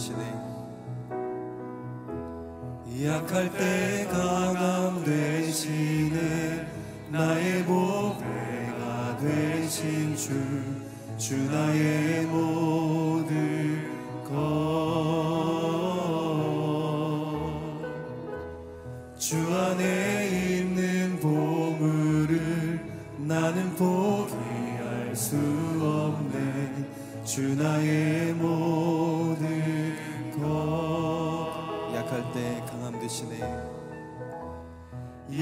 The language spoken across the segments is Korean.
되시네 약할 때 강함 되시네. 나의 보배가 되신 주 주 나의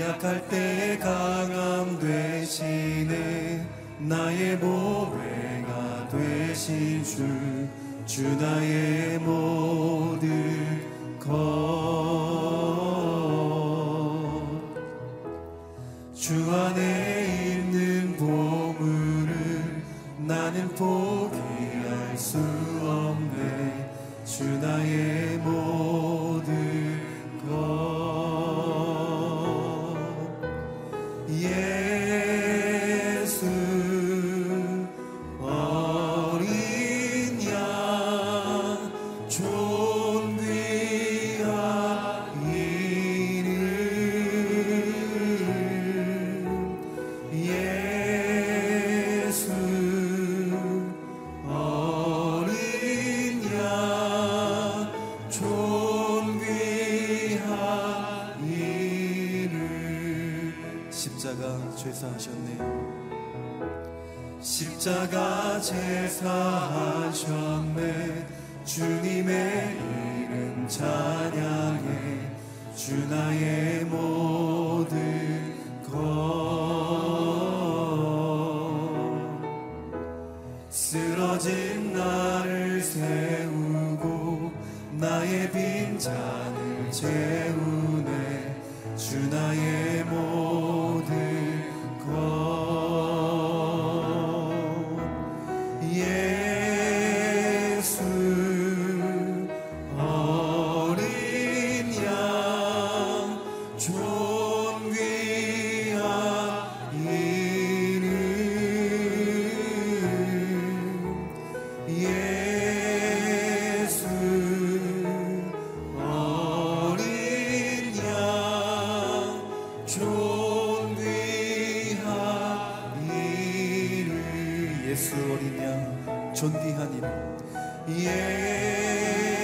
약할 때 강함 되시네. 나의 모배가 되신 주 주 나의 모든 것. 십자가 제사하셨네 십자가 제사하셨네. 주님의 이름 찬양해. 주 나의 모든 것. 쓰러진 나를 세우고 나의 빈잔을 채우네. 주 나의 모든 예수 어린 양 존귀하니 예수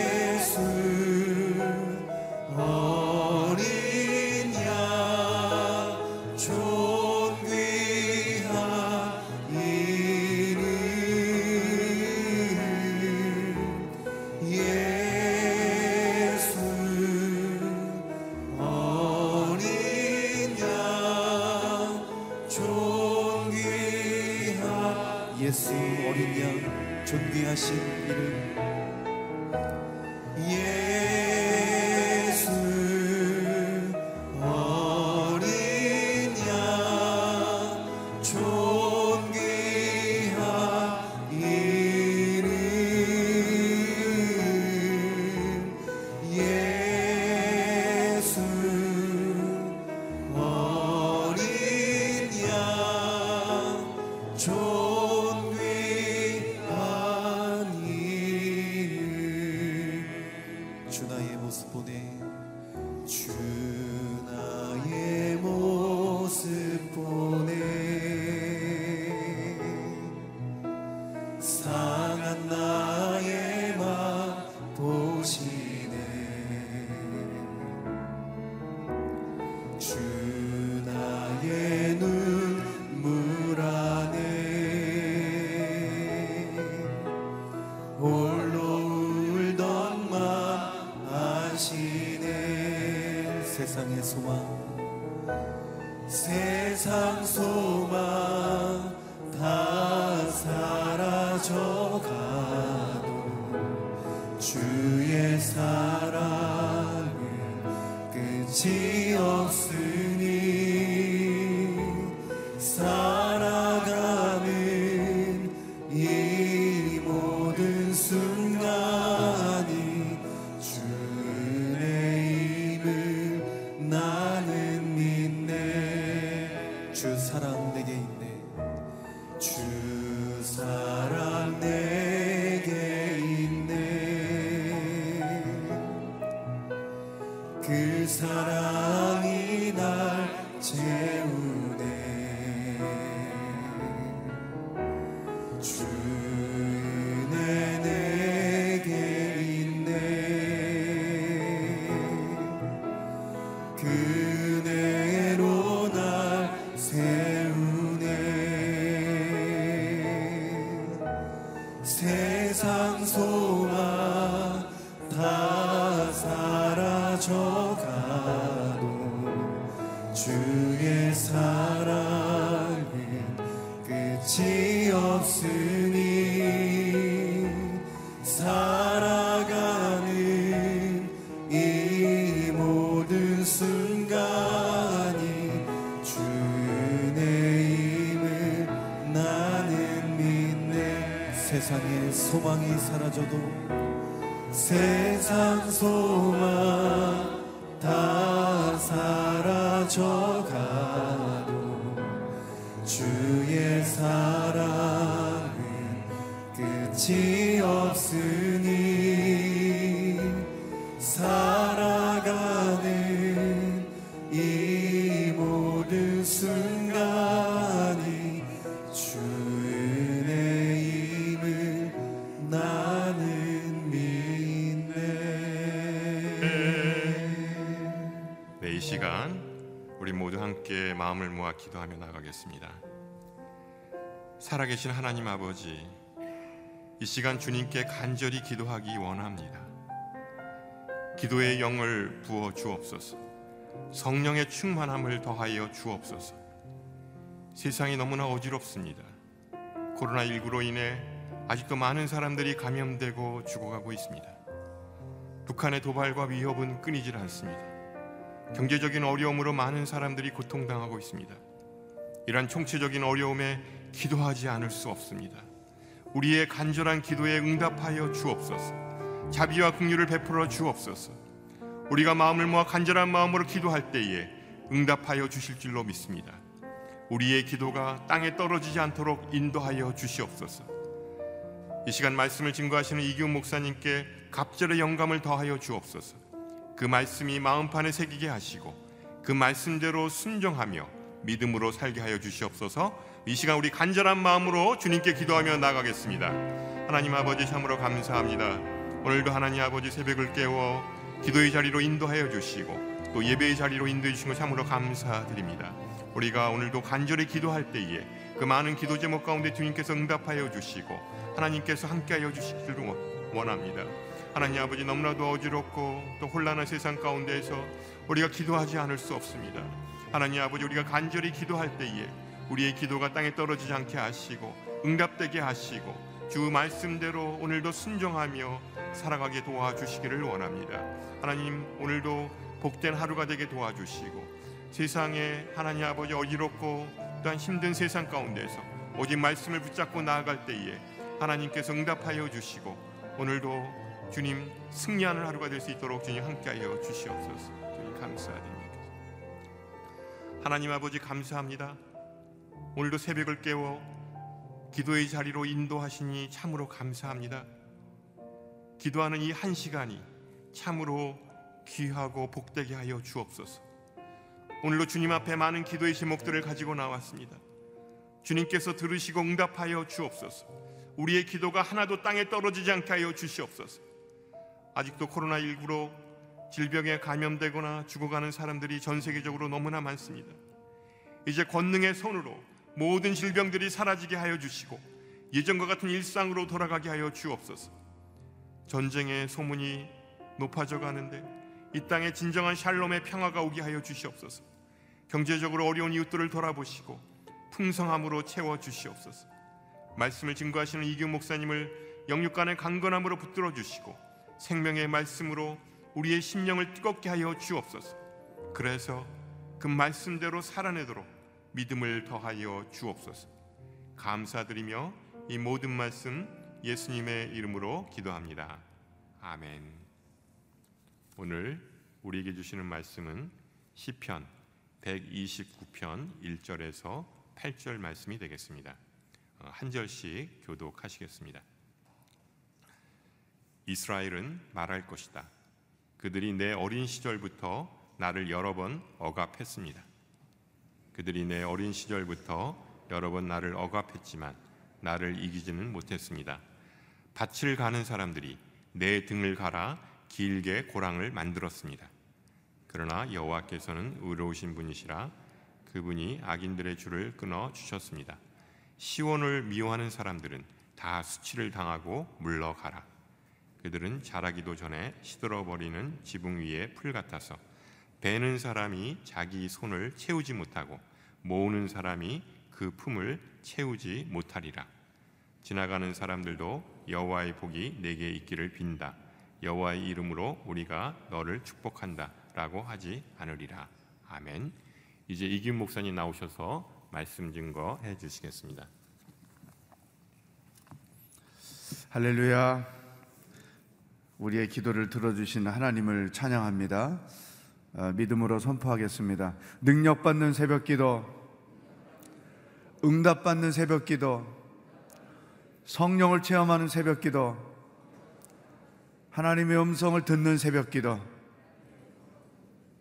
없으니 살아가는 이 모든 순간이 주 은혜임을 나는 믿네. 세상의 소망이 사라져도 세상 소망 끝이 없으니 살아가는 이 모든 순간이 주 은혜임을 나는 믿네 네, 이 시간 우리 모두 함께 마음을 모아 기도하며 나가겠습니다. 살아계신 하나님 아버지, 이 시간 주님께 간절히 기도하기 원합니다. 기도의 영을 부어 주옵소서. 성령의 충만함을 더하여 주옵소서. 세상이 너무나 어지럽습니다. 코로나19로 인해 아직도 많은 사람들이 감염되고 죽어가고 있습니다. 북한의 도발과 위협은 끊이질 않습니다. 경제적인 어려움으로 많은 사람들이 고통당하고 있습니다. 이러한 총체적인 어려움에 기도하지 않을 수 없습니다. 우리의 간절한 기도에 응답하여 주옵소서. 자비와 긍휼을 베풀어 주옵소서. 우리가 마음을 모아 간절한 마음으로 기도할 때에 응답하여 주실 줄로 믿습니다. 우리의 기도가 땅에 떨어지지 않도록 인도하여 주시옵소서. 이 시간 말씀을 증거하시는 이기훈 목사님께 갑절의 영감을 더하여 주옵소서. 그 말씀이 마음판에 새기게 하시고 그 말씀대로 순종하며 믿음으로 살게 하여 주시옵소서. 이 시간 우리 간절한 마음으로 주님께 기도하며 나가겠습니다. 하나님 아버지 참으로 감사합니다. 오늘도 하나님 아버지 새벽을 깨워 기도의 자리로 인도하여 주시고 또 예배의 자리로 인도해 주신 것 참으로 감사드립니다. 우리가 오늘도 간절히 기도할 때에 그 많은 기도 제목 가운데 주님께서 응답하여 주시고 하나님께서 함께하여 주시기를 원합니다. 하나님 아버지 너무나도 어지럽고 또 혼란한 세상 가운데에서 우리가 기도하지 않을 수 없습니다. 하나님 아버지 우리가 간절히 기도할 때에 우리의 기도가 땅에 떨어지지 않게 하시고 응답되게 하시고 주 말씀대로 오늘도 순종하며 살아가게 도와주시기를 원합니다. 하나님 오늘도 복된 하루가 되게 도와주시고 세상에 하나님 아버지 어지럽고 또한 힘든 세상 가운데서 오직 말씀을 붙잡고 나아갈 때에 하나님께서 응답하여 주시고 오늘도 주님 승리하는 하루가 될 수 있도록 주님 함께하여 주시옵소서. 주님 감사드립니다. 하나님 아버지 감사합니다. 오늘도 새벽을 깨워 기도의 자리로 인도하시니 참으로 감사합니다. 기도하는 이 한 시간이 참으로 귀하고 복되게 하여 주옵소서. 오늘도 주님 앞에 많은 기도의 제목들을 가지고 나왔습니다. 주님께서 들으시고 응답하여 주옵소서. 우리의 기도가 하나도 땅에 떨어지지 않게 하여 주시옵소서. 아직도 코로나19로 질병에 감염되거나 죽어가는 사람들이 전 세계적으로 너무나 많습니다. 이제 권능의 손으로 모든 질병들이 사라지게 하여 주시고 예전과 같은 일상으로 돌아가게 하여 주옵소서. 전쟁의 소문이 높아져 가는데 이 땅에 진정한 샬롬의 평화가 오게 하여 주시옵소서. 경제적으로 어려운 이웃들을 돌아보시고 풍성함으로 채워 주시옵소서. 말씀을 증거하시는 이규 목사님을 영육간의 강건함으로 붙들어 주시고 생명의 말씀으로 우리의 심령을 뜨겁게 하여 주옵소서. 그래서 그 말씀대로 살아내도록 믿음을 더하여 주옵소서. 감사드리며 이 모든 말씀 예수님의 이름으로 기도합니다. 아멘. 오늘 우리에게 주시는 말씀은 시편 129편 1절에서 8절 말씀이 되겠습니다. 어, 한 절씩 교독하시겠습니다. 이스라엘은 말할 것이다. 그들이 내 어린 시절부터 나를 여러 번 억압했습니다. 그들이 내 어린 시절부터 여러 번 나를 억압했지만 나를 이기지는 못했습니다. 밭을 가는 사람들이 내 등을 갈아 길게 고랑을 만들었습니다. 그러나 여호와께서는 의로우신 분이시라 그분이 악인들의 줄을 끊어 주셨습니다. 시온을 미워하는 사람들은 다 수치를 당하고 물러가라. 그들은 자라기도 전에 시들어 버리는 지붕 위에 풀 같아서 베는 사람이 자기 손을 채우지 못하고 모으는 사람이 그 품을 채우지 못하리라. 지나가는 사람들도 여호와의 복이 내게 있기를 빈다. 여호와의 이름으로 우리가 너를 축복한다라고 하지 않으리라. 아멘. 이제 이김 목사님 나오셔서 말씀 증거해 주시겠습니다. 할렐루야. 우리의 기도를 들어주신 하나님을 찬양합니다. 어, 믿음으로 선포하겠습니다. 능력받는 새벽 기도, 응답받는 새벽 기도, 성령을 체험하는 새벽 기도, 하나님의 음성을 듣는 새벽 기도,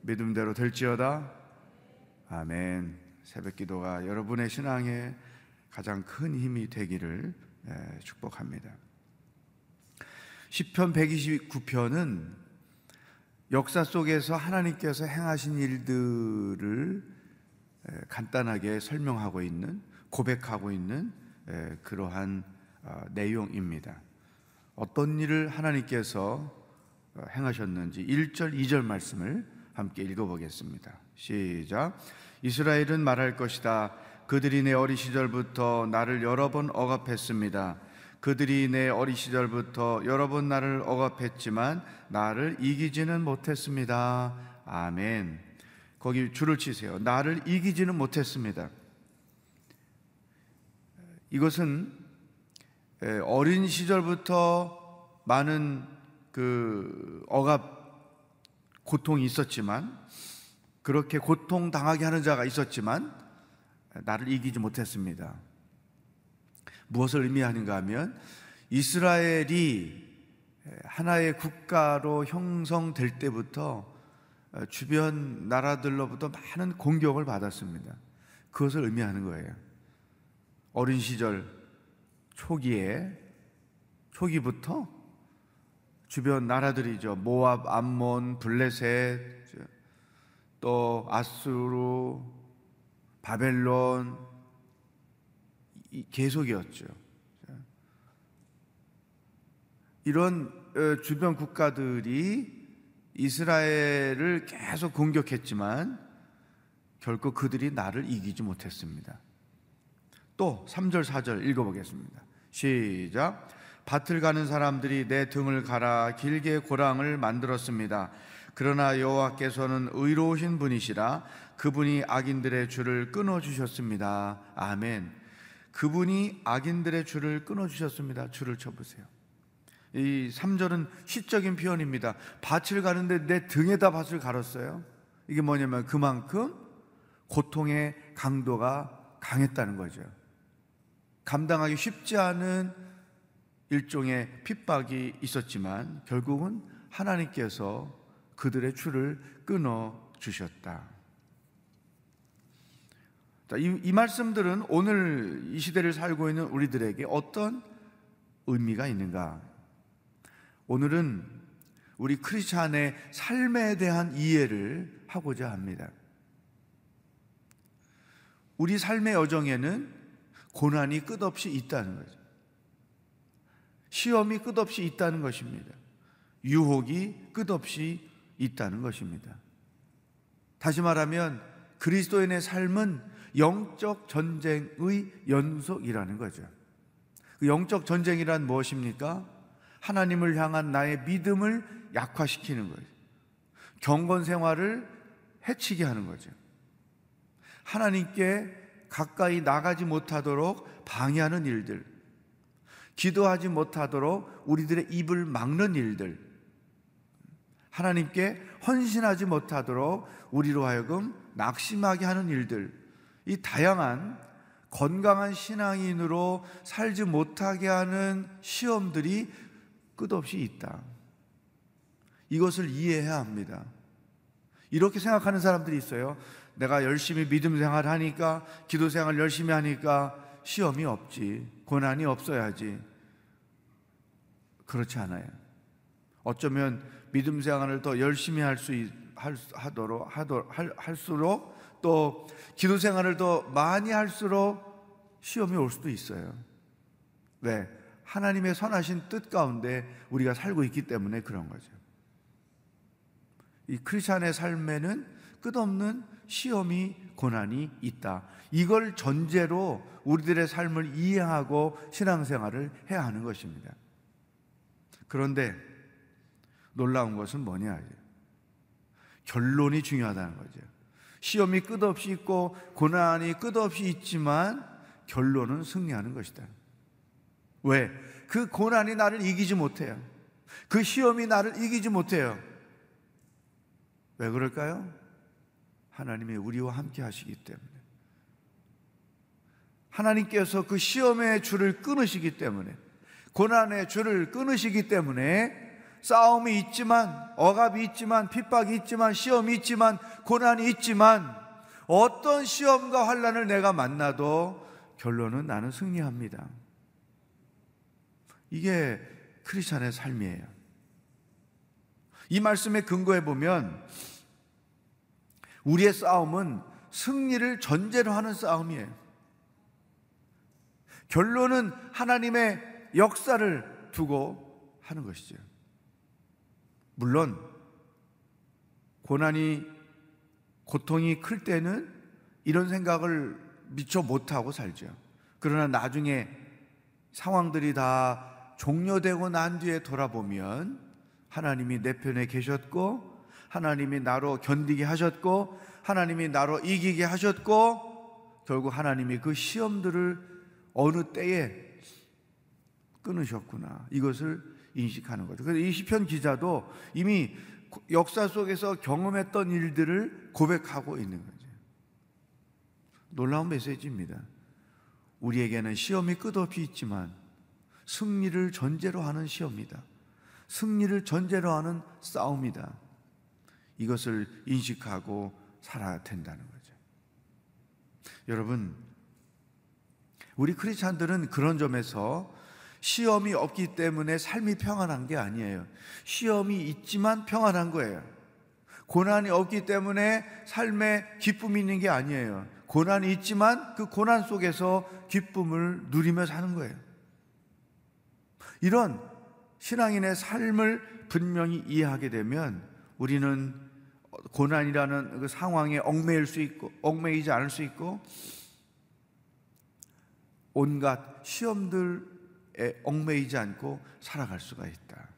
믿음대로 될지어다. 아멘. 새벽 기도가 여러분의 신앙에 가장 큰 힘이 되기를 축복합니다. 시편 129편은 역사 속에서 하나님께서 행하신 일들을 간단하게 설명하고 있는 고백하고 있는 그러한 어, 내용입니다. 어떤 일을 하나님께서 어, 행하셨는지 1절, 2절 말씀을 함께 읽어보겠습니다. 시작. 이스라엘은 말할 것이다. 그들이 내 어린 시절부터 나를 여러 번 억압했습니다. 그들이 내 어린 시절부터 여러 번 나를 억압했지만 나를 이기지는 못했습니다. 아멘. 거기 줄을 치세요. 나를 이기지는 못했습니다. 이것은 어린 시절부터 많은 그 억압 고통이 있었지만 그렇게 고통 당하게 하는 자가 있었지만 나를 이기지 못했습니다. 무엇을 의미하는가 하면 이스라엘이 하나의 국가로 형성될 때부터 주변 나라들로부터 많은 공격을 받았습니다. 그것을 의미하는 거예요. 어린 시절 초기에 초기부터 주변 나라들이죠. 모압, 암몬, 블레셋, 또 아수르, 바벨론 계속이었죠. 이런 어, 주변 국가들이 이스라엘을 계속 공격했지만 결코 그들이 나를 이기지 못했습니다. 또 3절 4절 읽어보겠습니다. 시작. 밭을 가는 사람들이 내 등을 갈아 길게 고랑을 만들었습니다. 그러나 여호와께서는 의로우신 분이시라 그분이 악인들의 줄을 끊어 주셨습니다. 아멘. 그분이 악인들의 줄을 끊어 주셨습니다. 줄을 쳐 보세요. 이 3절은 시적인 표현입니다. 밭을 가는데 내 등에다 밭을 갈았어요. 이게 뭐냐면 그만큼 고통의 강도가 강했다는 거죠. 감당하기 쉽지 않은 일종의 핍박이 있었지만 결국은 하나님께서 그들의 줄을 끊어 주셨다. 이, 이 말씀들은 오늘 이 시대를 살고 있는 우리들에게 어떤 의미가 있는가? 오늘은 우리 크리스찬의 삶에 대한 이해를 하고자 합니다. 우리 삶의 여정에는 고난이 끝없이 있다는 거죠. 시험이 끝없이 있다는 것입니다. 유혹이 끝없이 있다는 것입니다. 다시 말하면 그리스도인의 삶은 영적 전쟁의 연속이라는 거죠. 그 영적 전쟁이란 무엇입니까? 하나님을 향한 나의 믿음을 약화시키는 거예요. 경건 생활을 해치게 하는 거죠. 하나님께 가까이 나가지 못하도록 방해하는 일들, 기도하지 못하도록 우리들의 입을 막는 일들, 하나님께 헌신하지 못하도록 우리로 하여금 낙심하게 하는 일들, 이 다양한 건강한 신앙인으로 살지 못하게 하는 시험들이 끝없이 있다. 이것을 이해해야 합니다. 이렇게 생각하는 사람들이 있어요. 내가 열심히 믿음 생활 하니까, 기도 생활 열심히 하니까 시험이 없지. 고난이 없어야지. 그렇지 않아요. 어쩌면 믿음 생활을 더 열심히 할 수 하도록 할, 할수록 또 기도 생활을 더 많이 할수록 시험이 올 수도 있어요. 왜? 하나님의 선하신 뜻 가운데 우리가 살고 있기 때문에 그런 거죠. 이 크리스천의 삶에는 끝없는 시험이 고난이 있다. 이걸 전제로 우리들의 삶을 이해하고 신앙생활을 해야 하는 것입니다. 그런데 놀라운 것은 뭐냐? 결론이 중요하다는 거죠. 시험이 끝없이 있고 고난이 끝없이 있지만 결론은 승리하는 것이다. 왜? 그 고난이 나를 이기지 못해요. 그 시험이 나를 이기지 못해요. 왜 그럴까요? 하나님이 우리와 함께 하시기 때문에. 하나님께서 그 시험의 줄을 끊으시기 때문에, 고난의 줄을 끊으시기 때문에 싸움이 있지만, 억압이 있지만, 핍박이 있지만, 시험이 있지만, 고난이 있지만, 어떤 시험과 환란을 내가 만나도 결론은 나는 승리합니다. 이게 크리스찬의 삶이에요. 이 말씀에 근거해 보면 우리의 싸움은 승리를 전제로 하는 싸움이에요. 결론은 하나님의 역사를 두고 하는 것이죠. 물론 고난이 고통이 클 때는 이런 생각을 미처 못하고 살죠. 그러나 나중에 상황들이 다 종료되고 난 뒤에 돌아보면 하나님이 내 편에 계셨고 하나님이 나로 견디게 하셨고 하나님이 나로 이기게 하셨고 결국 하나님이 그 시험들을 어느 때에 끊으셨구나. 이것을 인식하는 거죠. 그래서 이 시편 기자도 이미 역사 속에서 경험했던 일들을 고백하고 있는 거죠. 놀라운 메시지입니다. 우리에게는 시험이 끝없이 있지만 승리를 전제로 하는 시험이다. 승리를 전제로 하는 싸움이다. 이것을 인식하고 살아야 된다는 거죠. 여러분, 우리 크리스찬들은 그런 점에서 시험이 없기 때문에 삶이 평안한 게 아니에요. 시험이 있지만 평안한 거예요. 고난이 없기 때문에 삶에 기쁨이 있는 게 아니에요. 고난이 있지만 그 고난 속에서 기쁨을 누리며 사는 거예요. 이런 신앙인의 삶을 분명히 이해하게 되면 우리는 고난이라는 그 상황에 얽매일 수 있고 얽매이지 않을 수 있고 온갖 시험들에 얽매이지 않고 살아갈 수가 있다.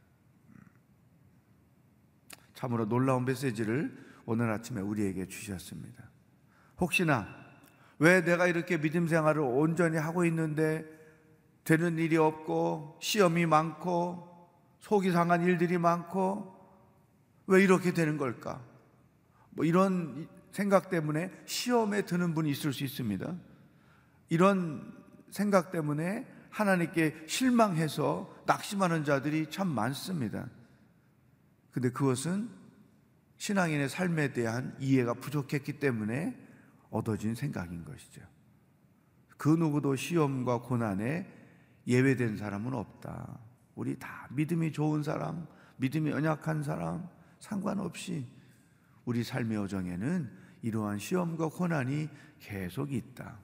참으로 놀라운 메시지를 오늘 아침에 우리에게 주셨습니다. 혹시나 왜 내가 이렇게 믿음 생활을 온전히 하고 있는데 되는 일이 없고 시험이 많고 속이 상한 일들이 많고 왜 이렇게 되는 걸까? 뭐 이런 생각 때문에 시험에 드는 분이 있을 수 있습니다. 이런 생각 때문에 하나님께 실망해서 낙심하는 자들이 참 많습니다. 근데 그것은 신앙인의 삶에 대한 이해가 부족했기 때문에 얻어진 생각인 것이죠. 그 누구도 시험과 고난에 예외된 사람은 없다. 우리 다 믿음이 좋은 사람, 믿음이 연약한 사람, 상관없이 우리 삶의 여정에는 이러한 시험과 고난이 계속 있다.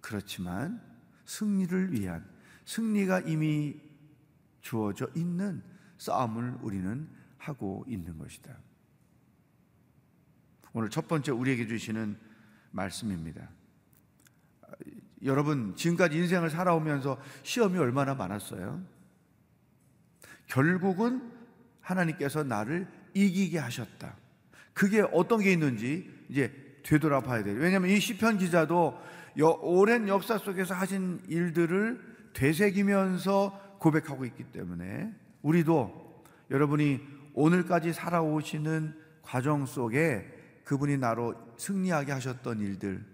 그렇지만 승리를 위한 승리가 이미 주어져 있는 싸움을 우리는 하고 있는 것이다. 오늘 첫 번째 우리에게 주시는 말씀입니다. 여러분, 지금까지 인생을 살아오면서 시험이 얼마나 많았어요? 결국은 하나님께서 나를 이기게 하셨다. 그게 어떤 게 있는지 이제 되돌아봐야 돼요. 왜냐하면 이 시편 기자도 오랜 역사 속에서 하신 일들을 되새기면서 고백하고 있기 때문에 우리도 여러분이 오늘까지 살아오시는 과정 속에 그분이 나로 승리하게 하셨던 일들,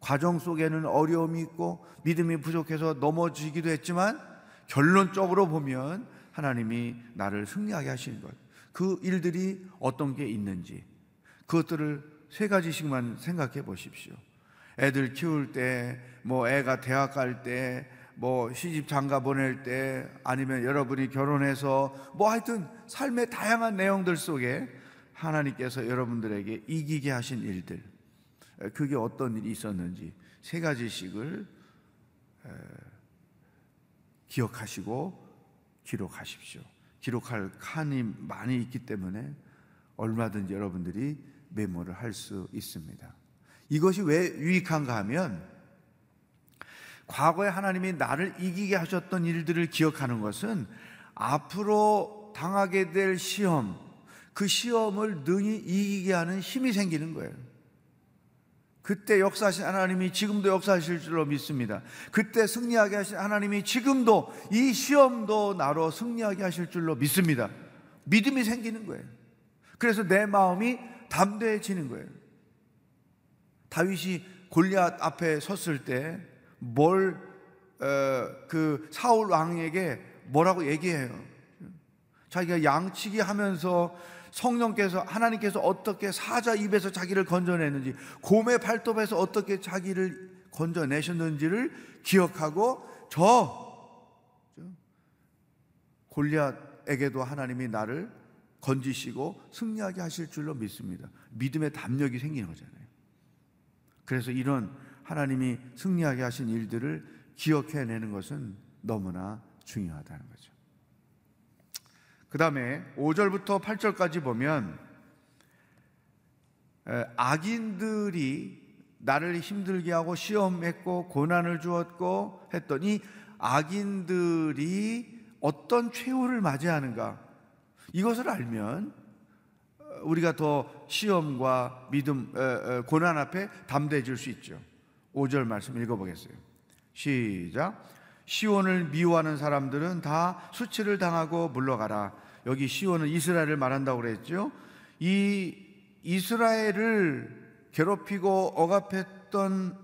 과정 속에는 어려움이 있고 믿음이 부족해서 넘어지기도 했지만 결론적으로 보면 하나님이 나를 승리하게 하시는 것. 그 일들이 어떤 게 있는지, 그것들을 세 가지씩만 생각해 보십시오. 애들 키울 때, 뭐 애가 대학 갈 때, 뭐 시집 장가 보낼 때, 아니면 여러분이 결혼해서 뭐 하여튼 삶의 다양한 내용들 속에 하나님께서 여러분들에게 이기게 하신 일들, 그게 어떤 일이 있었는지 세 가지씩을 기억하시고 기록하십시오. 기록할 칸이 많이 있기 때문에 얼마든지 여러분들이 메모를 할 수 있습니다. 이것이 왜 유익한가 하면 과거에 하나님이 나를 이기게 하셨던 일들을 기억하는 것은 앞으로 당하게 될 시험, 그 시험을 능히 이기게 하는 힘이 생기는 거예요. 그때 역사하신 하나님이 지금도 역사하실 줄로 믿습니다. 그때 승리하게 하신 하나님이 지금도 이 시험도 나로 승리하게 하실 줄로 믿습니다. 믿음이 생기는 거예요. 그래서 내 마음이 담대해지는 거예요. 다윗이 골리앗 앞에 섰을 때 뭘그 어, 사울 왕에게 뭐라고 얘기해요? 자기가 양치기 하면서 성령께서 하나님께서 어떻게 사자 입에서 자기를 건져냈는지 곰의 발톱에서 어떻게 자기를 건져내셨는지를 기억하고 저 골리앗에게도 하나님이 나를 건지시고 승리하게 하실 줄로 믿습니다. 믿음의 담력이 생기는 거잖아요. 그래서 이런 하나님이 승리하게 하신 일들을 기억해내는 것은 너무나 중요하다는 거죠. 그 다음에 5절부터 8절까지 보면 악인들이 나를 힘들게 하고 시험했고 고난을 주었고 했더니 악인들이 어떤 최후를 맞이하는가 이것을 알면 우리가 더 시험과 믿음 고난 앞에 담대해질 수 있죠. 5절 말씀 읽어보겠어요. 시작. 시온을 미워하는 사람들은 다 수치를 당하고 물러가라. 여기 시온은 이스라엘을 말한다고 그랬죠. 이 이스라엘을 괴롭히고 억압했던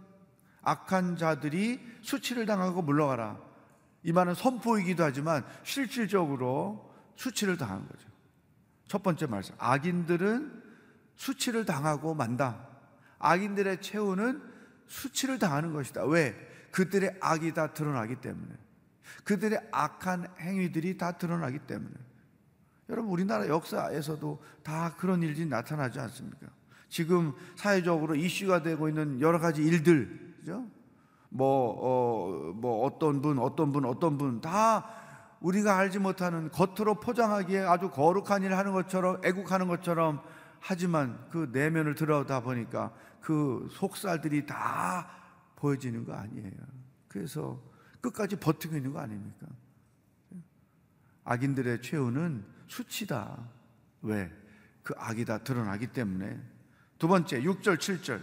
악한 자들이 수치를 당하고 물러가라. 이 말은 선포이기도 하지만 실질적으로 수치를 당한 거죠. 첫 번째 말씀. 악인들은 수치를 당하고 만다. 악인들의 최후는 수치를 당하는 것이다. 왜? 그들의 악이 다 드러나기 때문에 그들의 악한 행위들이 다 드러나기 때문에 여러분 우리나라 역사에서도 다 그런 일들이 나타나지 않습니까? 지금 사회적으로 이슈가 되고 있는 여러 가지 일들, 그죠? 뭐, 어, 뭐 어떤 분, 어떤 분, 어떤 분 다 우리가 알지 못하는 겉으로 포장하기에 아주 거룩한 일을 하는 것처럼 애국하는 것처럼 하지만 그 내면을 들여다 보니까 그 속살들이 다 보여지는 거 아니에요. 그래서 끝까지 버티고 있는 거 아닙니까? 악인들의 최후는 수치다. 왜? 그 악이 다 드러나기 때문에. 두 번째, 6절, 7절.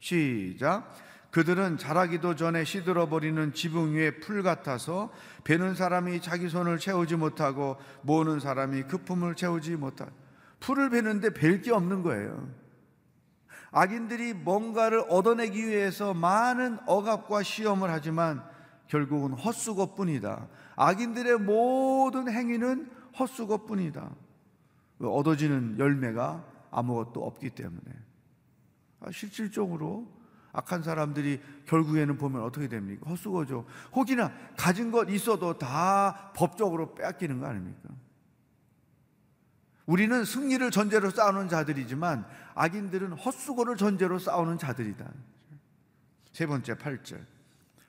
시작. 그들은 자라기도 전에 시들어버리는 지붕 위에 풀 같아서 베는 사람이 자기 손을 채우지 못하고 모으는 사람이 그 품을 채우지 못하. 풀을 베는데 벨 게 없는 거예요. 악인들이 뭔가를 얻어내기 위해서 많은 억압과 시험을 하지만 결국은 헛수고 뿐이다. 악인들의 모든 행위는 헛수고 뿐이다. 얻어지는 열매가 아무것도 없기 때문에. 아, 실질적으로 악한 사람들이 결국에는 보면 어떻게 됩니까? 헛수고죠. 혹이나 가진 것 있어도 다 법적으로 빼앗기는 거 아닙니까? 우리는 승리를 전제로 싸우는 자들이지만 악인들은 헛수고를 전제로 싸우는 자들이다. 세 번째 8절.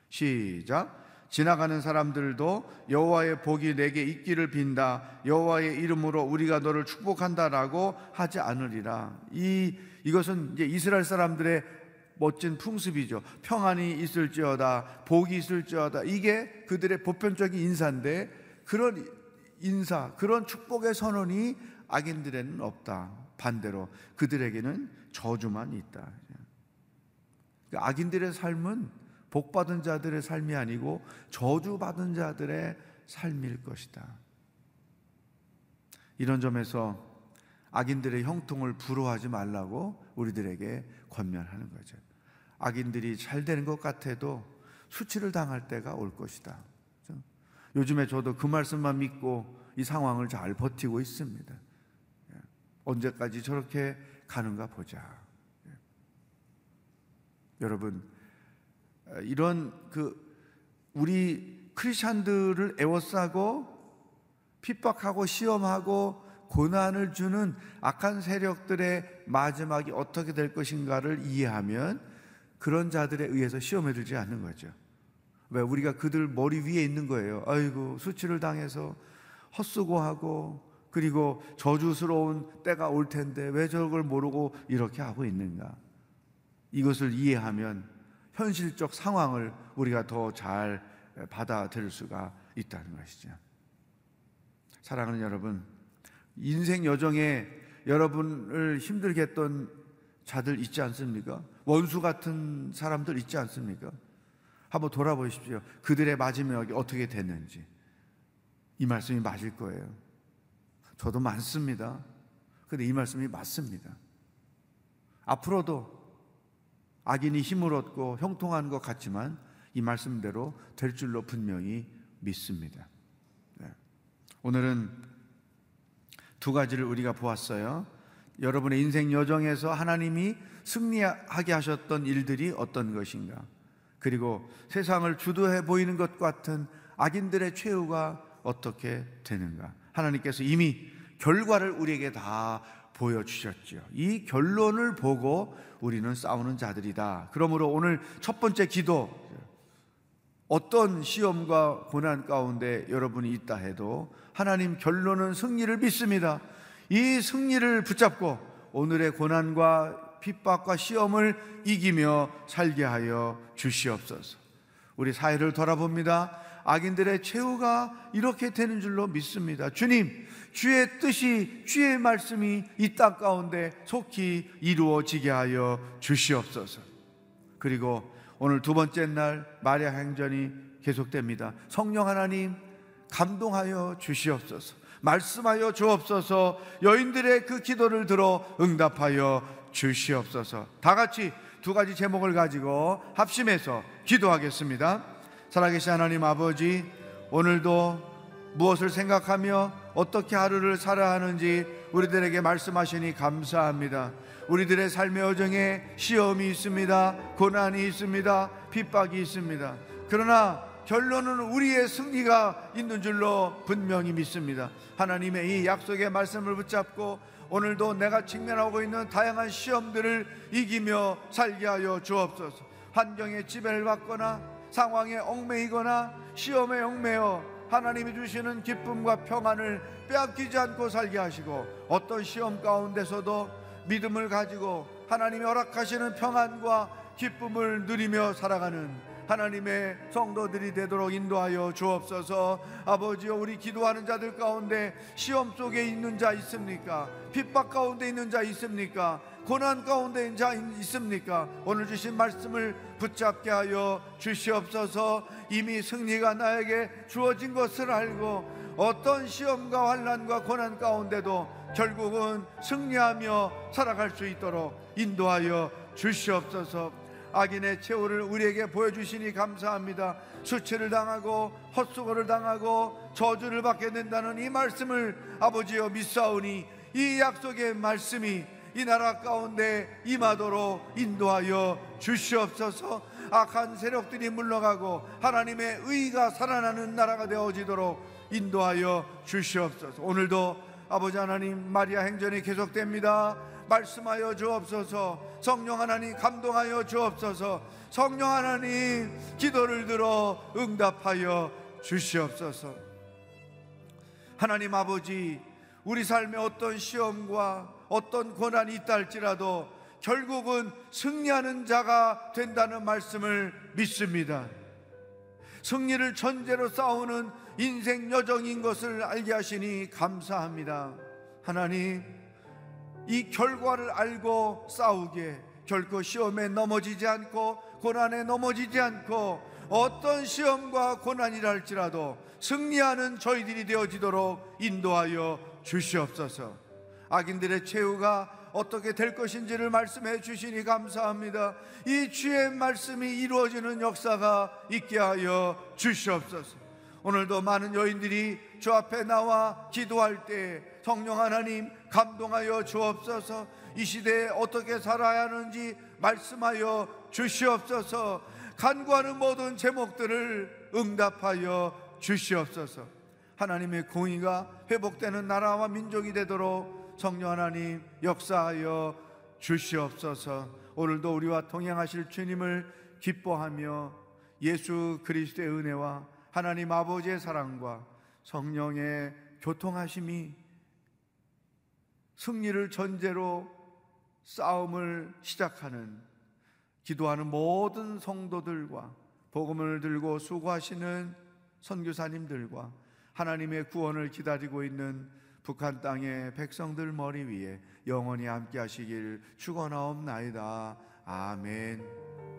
시작. 지나가는 사람들도 여호와의 복이 내게 있기를 빈다. 여호와의 이름으로 우리가 너를 축복한다라고 하지 않으리라. 이 이것은 이제 이스라엘 사람들의 멋진 풍습이죠. 평안이 있을지어다, 복이 있을지어다. 이게 그들의 보편적인 인사인데 그런 인사, 그런 축복의 선언이 악인들에는 없다. 반대로 그들에게는 저주만 있다. 그러니까 악인들의 삶은 복받은 자들의 삶이 아니고 저주받은 자들의 삶일 것이다. 이런 점에서 악인들의 형통을 부러워하지 말라고 우리들에게 권면하는 거죠. 악인들이 잘 되는 것 같아도 수치를 당할 때가 올 것이다. 요즘에 저도 그 말씀만 믿고 이 상황을 잘 버티고 있습니다. 언제까지 저렇게 가는가 보자. 예. 여러분 어, 이런 그 우리 크리스천들을 애워싸고 핍박하고 시험하고 고난을 주는 악한 세력들의 마지막이 어떻게 될 것인가를 이해하면 그런 자들에 의해서 시험에 들지 않는 거죠. 왜 우리가 그들 머리 위에 있는 거예요. 아이고 수치를 당해서 헛수고하고 그리고 저주스러운 때가 올 텐데 왜 저걸 모르고 이렇게 하고 있는가? 이것을 이해하면 현실적 상황을 우리가 더 잘 받아들일 수가 있다는 것이죠. 사랑하는 여러분, 인생 여정에 여러분을 힘들게 했던 자들 있지 않습니까? 원수 같은 사람들 있지 않습니까? 한번 돌아보십시오. 그들의 마지막이 어떻게 됐는지. 이 말씀이 맞을 거예요. 저도 많습니다. 근데 이 말씀이 맞습니다. 앞으로도 악인이 힘을 얻고 형통하는 것 같지만 이 말씀대로 될 줄로 분명히 믿습니다. 네. 오늘은 두 가지를 우리가 보았어요. 여러분의 인생 여정에서 하나님이 승리하게 하셨던 일들이 어떤 것인가? 그리고 세상을 주도해 보이는 것 같은 악인들의 최후가 어떻게 되는가? 하나님께서 이미 결과를 우리에게 다 보여주셨죠. 이 결론을 보고 우리는 싸우는 자들이다. 그러므로 오늘 첫 번째 기도, 어떤 시험과 고난 가운데 여러분이 있다 해도 하나님 결론은 승리를 믿습니다. 이 승리를 붙잡고 오늘의 고난과 핍박과 시험을 이기며 살게 하여 주시옵소서. 우리 사회를 돌아봅니다. 악인들의 최후가 이렇게 되는 줄로 믿습니다. 주님, 주의 뜻이, 주의 말씀이 이 땅 가운데 속히 이루어지게 하여 주시옵소서. 그리고 오늘 두 번째 날 마리아 행전이 계속됩니다. 성령 하나님, 감동하여 주시옵소서. 말씀하여 주옵소서. 여인들의 그 기도를 들어 응답하여 주시옵소서. 다 같이 두 가지 제목을 가지고 합심해서 기도하겠습니다. 살아계신 하나님 아버지, 오늘도 무엇을 생각하며 어떻게 하루를 살아야 하는지 우리들에게 말씀하시니 감사합니다. 우리들의 삶의 여정에 시험이 있습니다. 고난이 있습니다. 핍박이 있습니다. 그러나 결론은 우리의 승리가 있는 줄로 분명히 믿습니다. 하나님의 이 약속의 말씀을 붙잡고 오늘도 내가 직면하고 있는 다양한 시험들을 이기며 살게 하여 주옵소서. 환경에 지배를 받거나 상황에 얽매이거나 시험에 얽매여 하나님이 주시는 기쁨과 평안을 빼앗기지 않고 살게 하시고 어떤 시험 가운데서도 믿음을 가지고 하나님이 허락하시는 평안과 기쁨을 누리며 살아가는 하나님의 성도들이 되도록 인도하여 주옵소서. 아버지여 우리 기도하는 자들 가운데 시험 속에 있는 자 있습니까? 핍박 가운데 있는 자 있습니까? 고난 가운데 자 있습니까? 오늘 주신 말씀을 붙잡게 하여 주시옵소서. 이미 승리가 나에게 주어진 것을 알고 어떤 시험과 환난과 고난 가운데도 결국은 승리하며 살아갈 수 있도록 인도하여 주시옵소서. 악인의 최후를 우리에게 보여주시니 감사합니다. 수치를 당하고 헛수고를 당하고 저주를 받게 된다는 이 말씀을 아버지여 믿사오니 이 약속의 말씀이 이 나라 가운데 임하도록 인도하여 주시옵소서. 악한 세력들이 물러가고 하나님의 의가 살아나는 나라가 되어지도록 인도하여 주시옵소서. 오늘도 아버지 하나님 마리아 행전이 계속됩니다. 말씀하여 주옵소서. 성령 하나님 감동하여 주옵소서. 성령 하나님 기도를 들어 응답하여 주시옵소서. 하나님 아버지 우리 삶에 어떤 시험과 어떤 고난이 있다 할지라도 결국은 승리하는 자가 된다는 말씀을 믿습니다. 승리를 전제로 싸우는 인생 여정인 것을 알게 하시니 감사합니다. 하나님 이 결과를 알고 싸우게 결코 시험에 넘어지지 않고 고난에 넘어지지 않고 어떤 시험과 고난이라 할지라도 승리하는 저희들이 되어지도록 인도하여 주시옵소서. 악인들의 최후가 어떻게 될 것인지를 말씀해 주시니 감사합니다. 이 주의 말씀이 이루어지는 역사가 있게 하여 주시옵소서. 오늘도 많은 여인들이 주 앞에 나와 기도할 때 성령 하나님 감동하여 주옵소서 이 시대에 어떻게 살아야 하는지 말씀하여 주시옵소서. 간구하는 모든 제목들을 응답하여 주시옵소서. 하나님의 공의가 회복되는 나라와 민족이 되도록 성령 하나님 역사하여 주시옵소서. 오늘도 우리와 동행하실 주님을 기뻐하며 예수 그리스도의 은혜와 하나님 아버지의 사랑과 성령의 교통하심이 승리를 전제로 싸움을 시작하는 기도하는 모든 성도들과 복음을 들고 수고하시는 선교사님들과 하나님의 구원을 기다리고 있는 북한 땅의 백성들 머리 위에 영원히 함께 하시길 축원하옵나이다. 아멘.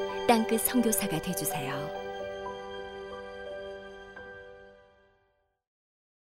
땅끝 선교사가 되주세요.